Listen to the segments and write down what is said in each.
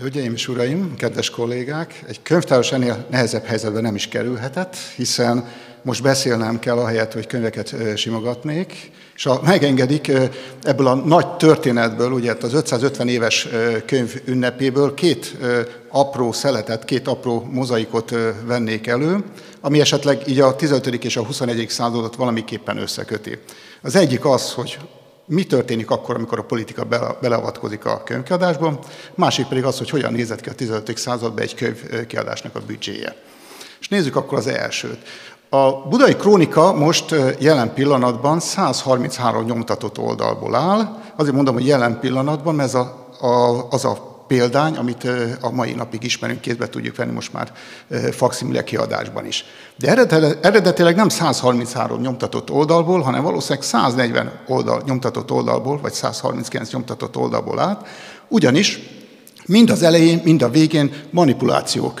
Hölgyeim és uraim, kedves kollégák, egy könyvtáros ennél nehezebb helyzetben nem is kerülhetett, hiszen most beszélnem kell ahelyett, hogy könyveket simogatnék, és ha megengedik, ebből a nagy történetből, ugye az 550 éves könyv ünnepéből két apró szeletet, két apró mozaikot vennék elő, ami esetleg így a 15. és a 21. századot valamiképpen összeköti. Az egyik az, hogy mi történik akkor, amikor a politika beleavatkozik a könyvkiadásba, másik pedig az, hogy hogyan nézett ki a 15. században egy könyvkiadásnak a büdzséje. És nézzük akkor az elsőt. A Budai Krónika most jelen pillanatban 133 nyomtatott oldalból áll. Azért mondom, hogy jelen pillanatban, mert ez a, a, az a példány, amit a mai napig ismerünk, kézbe tudjuk venni most már faximile kiadásban is. De eredetileg nem 133 nyomtatott oldalból, hanem valószínűleg 140 oldal, nyomtatott oldalból, vagy 139 nyomtatott oldalból át, ugyanis Mind az elején, mind a végén manipulációk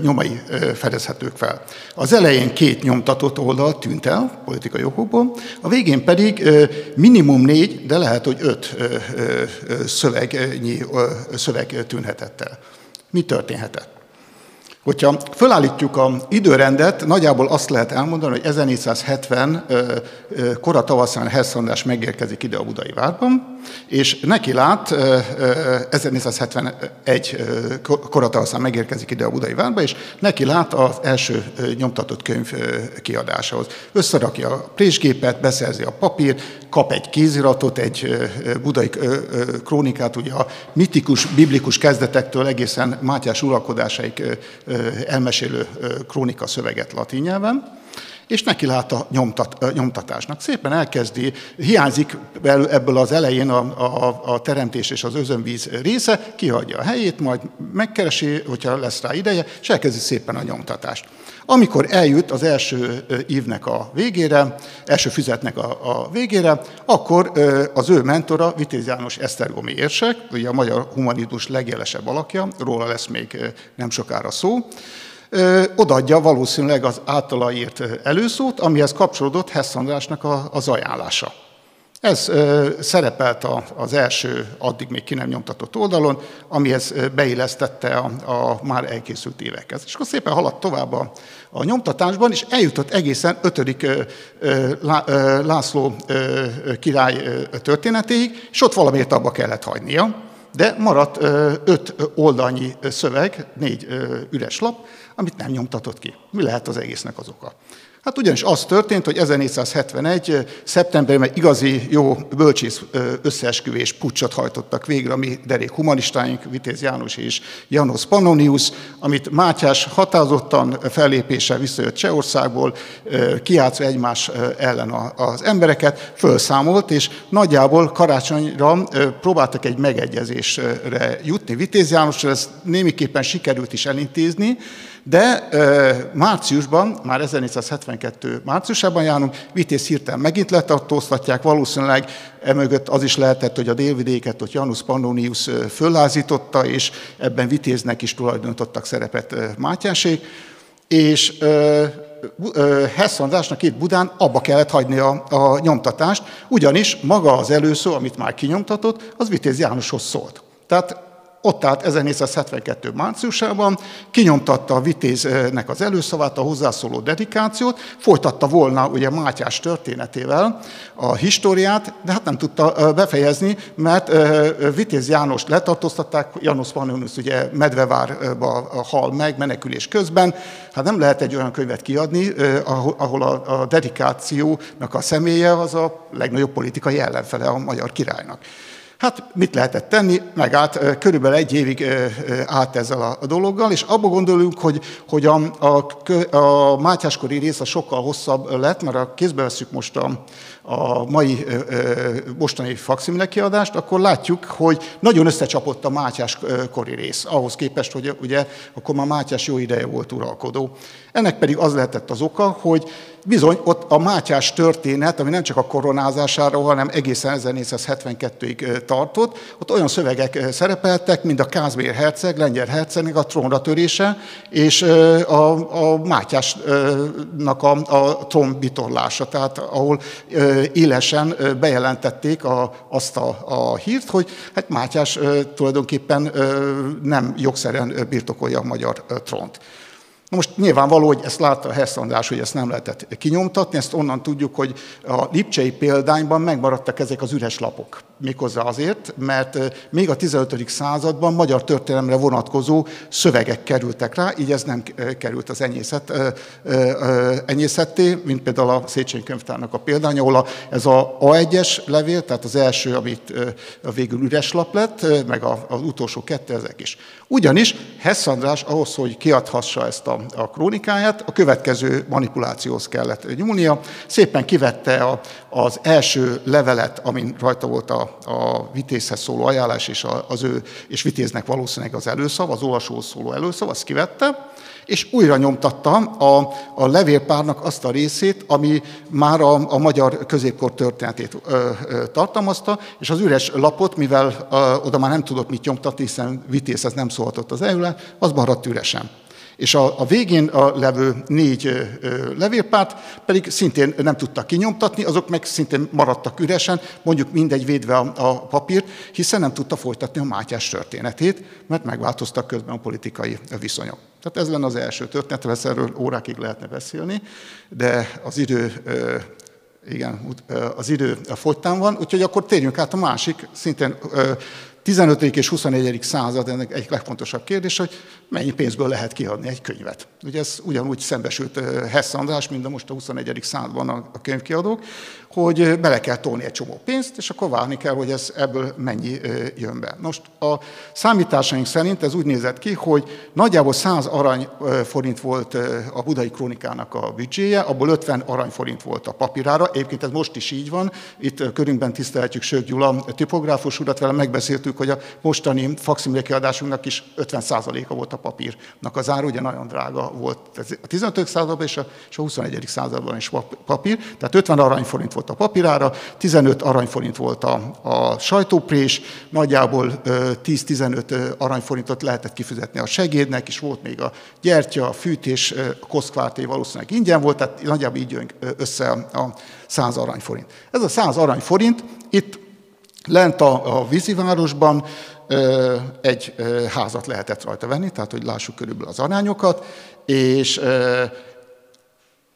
nyomai fedezhetők fel. Az elején két nyomtatott oldal tűnt el politikai okokból, a végén pedig minimum négy, de lehet, hogy öt szövegnyi szöveg tűnhetett el. Mi történhetett? Hogyha fölállítjuk a időrendet, nagyjából azt lehet elmondani, hogy 1470 kora tavaszán Hess megérkezik ide a Budai Várban, és neki lát, 1471 kora tavaszán megérkezik ide a Budai Várba, és neki lát az első nyomtatott könyv kiadásához. Összerakja a présgépet, beszerzi a papír, kap egy kéziratot, egy budai krónikát, ugye a mitikus, biblikus kezdetektől egészen Mátyás uralkodásaik elmesélő krónika szöveget latin nyelven, és neki lát a nyomtat, nyomtatásnak. Szépen elkezdi, hiányzik ebből az elején a, a, a teremtés és az özönvíz része, kihagyja a helyét, majd megkeresi, hogyha lesz rá ideje, és elkezdi szépen a nyomtatást. Amikor eljut az első évnek a végére, első füzetnek a, a végére, akkor az ő mentora, Vitéz János Esztergomi érsek, ugye a magyar humanizmus legjelesebb alakja, róla lesz még nem sokára szó, odaadja valószínűleg az általa írt előszót, amihez kapcsolódott Hess Andrásnak az ajánlása. Ez szerepelt az első, addig még ki nem nyomtatott oldalon, amihez beillesztette a, a már elkészült évekhez. És akkor szépen haladt tovább a, a nyomtatásban, és eljutott egészen 5. László király történetéig, és ott valamiért abba kellett hagynia. De maradt öt oldalnyi szöveg, négy üres lap, amit nem nyomtatott ki. Mi lehet az egésznek az oka? Hát ugyanis az történt, hogy 1471. szeptemberben igazi jó bölcsész összeesküvés pucsot hajtottak végre a mi derék humanistáink, Vitéz János és Janos Pannonius, amit Mátyás határozottan fellépéssel visszajött Csehországból, kiátszva egymás ellen az embereket, felszámolt, és nagyjából karácsonyra próbáltak egy megegyezésre jutni. Vitéz Jánosra ezt némiképpen sikerült is elintézni, de márciusban, már 1472 márciusában járunk, Vitéz hirtelen megint letartóztatják, valószínűleg emögött az is lehetett, hogy a délvidéket, hogy Janus Pannonius föllázította, és ebben Vitéznek is tulajdonítottak szerepet Mátyásék, és Hess Andrásnak itt Budán abba kellett hagyni a, a nyomtatást, ugyanis maga az előszó, amit már kinyomtatott, az Vitéz Jánoshoz szólt. Tehát ott állt 1472. márciusában, kinyomtatta a vitéznek az előszavát, a hozzászóló dedikációt, folytatta volna ugye Mátyás történetével a históriát, de hát nem tudta befejezni, mert Vitéz János letartóztatták, Janusz Pannonius ugye Medvevárba hal meg menekülés közben, hát nem lehet egy olyan könyvet kiadni, ahol a dedikációnak a személye az a legnagyobb politikai ellenfele a magyar királynak. Hát mit lehetett tenni? Megállt, körülbelül egy évig állt ezzel a dologgal, és abba gondolunk, hogy, hogy a, a, a Mátyáskori rész a sokkal hosszabb lett, mert a kézbe veszük most a, a mai mostani faximile kiadást, akkor látjuk, hogy nagyon összecsapott a Mátyás kori rész, ahhoz képest, hogy ugye akkor már Mátyás jó ideje volt uralkodó. Ennek pedig az lehetett az oka, hogy bizony ott a Mátyás történet, ami nem csak a koronázásáról, hanem egészen 1472-ig tartott, ott olyan szövegek szerepeltek, mint a Kázmér herceg, lengyel hercegnek a trónra törése, és a, a Mátyásnak a, a trónbitorlása, tehát ahol élesen bejelentették a, azt a, a hírt, hogy hát Mátyás tulajdonképpen nem jogszerűen birtokolja a magyar trónt. Most nyilvánvaló, hogy ezt látta Hess András, hogy ezt nem lehetett kinyomtatni, ezt onnan tudjuk, hogy a lipcsei példányban megmaradtak ezek az üres lapok. Méghozzá azért, mert még a 15. században magyar történelemre vonatkozó szövegek kerültek rá, így ez nem került az enyészet, enyészetté, mint például a Széchenyi könyvtárnak a példánya, ahol ez a A1-es levél, tehát az első, amit végül üres lap lett, meg az utolsó kettő, ezek is. Ugyanis Hess András ahhoz, hogy kiadhassa ezt a, a krónikáját, a következő manipulációhoz kellett nyúlnia. Szépen kivette a, az első levelet, amin rajta volt a, a vitézhez szóló ajánlás, és az ő, és vitéznek valószínűleg az előszav, az olvasóhoz szóló előszav, azt kivette, és újra nyomtatta a, a levélpárnak azt a részét, ami már a, a magyar középkor történetét ö, ö, tartalmazta, és az üres lapot, mivel ö, oda már nem tudott mit nyomtatni, hiszen vitéz ez nem szólhatott az előle, az maradt üresen. És a, a végén a levő négy ö, levélpárt pedig szintén nem tudtak kinyomtatni, azok meg szintén maradtak üresen, mondjuk mindegy védve a, a papírt, hiszen nem tudta folytatni a Mátyás történetét, mert megváltoztak közben a politikai viszonyok. Tehát ez lenne az első történet, vesz erről órákig lehetne beszélni, de az idő igen, az idő fogytán van, úgyhogy akkor térjünk át a másik, szintén 15. és 21. század ennek egy legfontosabb kérdés, hogy mennyi pénzből lehet kiadni egy könyvet. Ugye ez ugyanúgy szembesült Hess András, mint a most a 21. században a könyvkiadók, hogy bele kell tolni egy csomó pénzt, és akkor várni kell, hogy ez ebből mennyi jön be. Most a számításaink szerint ez úgy nézett ki, hogy nagyjából 100 arany forint volt a budai krónikának a büdzséje, abból 50 aranyforint volt a papírára. Egyébként ez most is így van. Itt körünkben tisztelhetjük Sők Gyula tipográfus urat, vele megbeszéltük, hogy a mostani faximile kiadásunknak is 50%-a volt a papírnak az ár, ugye nagyon drága volt a 15. században és a, és a 21. században is papír, tehát 50 aranyforint volt a papírára, 15 aranyforint volt a, a sajtóprés, nagyjából 10-15 aranyforintot lehetett kifizetni a segédnek, és volt még a gyertya, a fűtés, a koszkvárté valószínűleg ingyen volt, tehát nagyjából így jön össze a 100 aranyforint. Ez a 100 aranyforint itt lent a, a vízivárosban egy házat lehetett rajta venni, tehát hogy lássuk körülbelül az arányokat, és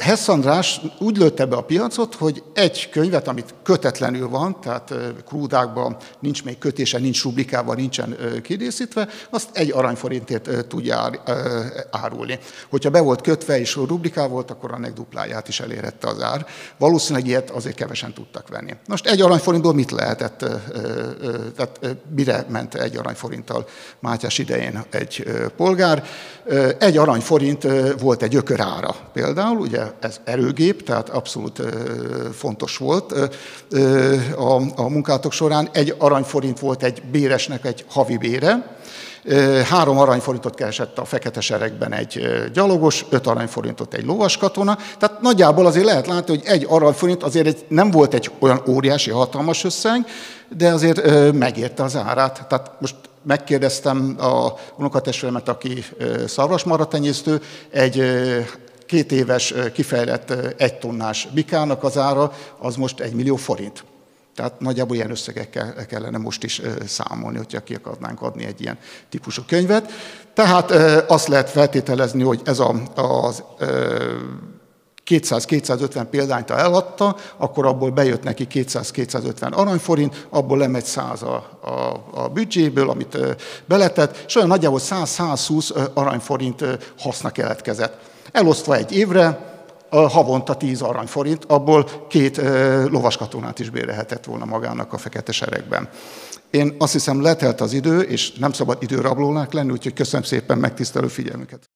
Hess András úgy lőtte be a piacot, hogy egy könyvet, amit kötetlenül van, tehát krúdákban nincs még kötése, nincs rublikában, nincsen kidészítve, azt egy aranyforintért tudja árulni. Hogyha be volt kötve és rubliká volt, akkor annak dupláját is elérhette az ár. Valószínűleg ilyet azért kevesen tudtak venni. Most egy aranyforintból mit lehetett, tehát mire ment egy aranyforinttal Mátyás idején egy polgár? Egy aranyforint volt egy ökörára például, ugye ez erőgép, tehát abszolút fontos volt a, a munkátok során. Egy aranyforint volt egy béresnek egy havi bére, Három aranyforintot keresett a fekete seregben egy gyalogos, öt aranyforintot egy lovaskatona. Tehát nagyjából azért lehet látni, hogy egy aranyforint azért egy, nem volt egy olyan óriási, hatalmas összeg, de azért megérte az árát. Tehát most megkérdeztem a unokatestvéremet, aki szarvasmaratenyésztő, egy két éves kifejlett egy tonnás bikának az ára az most egy millió forint. Tehát nagyjából ilyen összegekkel kellene most is számolni, hogyha ki akarnánk adni egy ilyen típusú könyvet. Tehát azt lehet feltételezni, hogy ez a, az 200-250 példányt eladta, akkor abból bejött neki 200-250 aranyforint, abból lemegy 100 a, a, a büdzséből, amit beletett, és olyan nagyjából 100-120 aranyforint haszna keletkezett. Elosztva egy évre, havonta 10 aranyforint, abból két lovaskatonát is bérelhetett volna magának a fekete seregben. Én azt hiszem letelt az idő, és nem szabad időrablónák lenni, úgyhogy köszönöm szépen megtisztelő figyelmüket.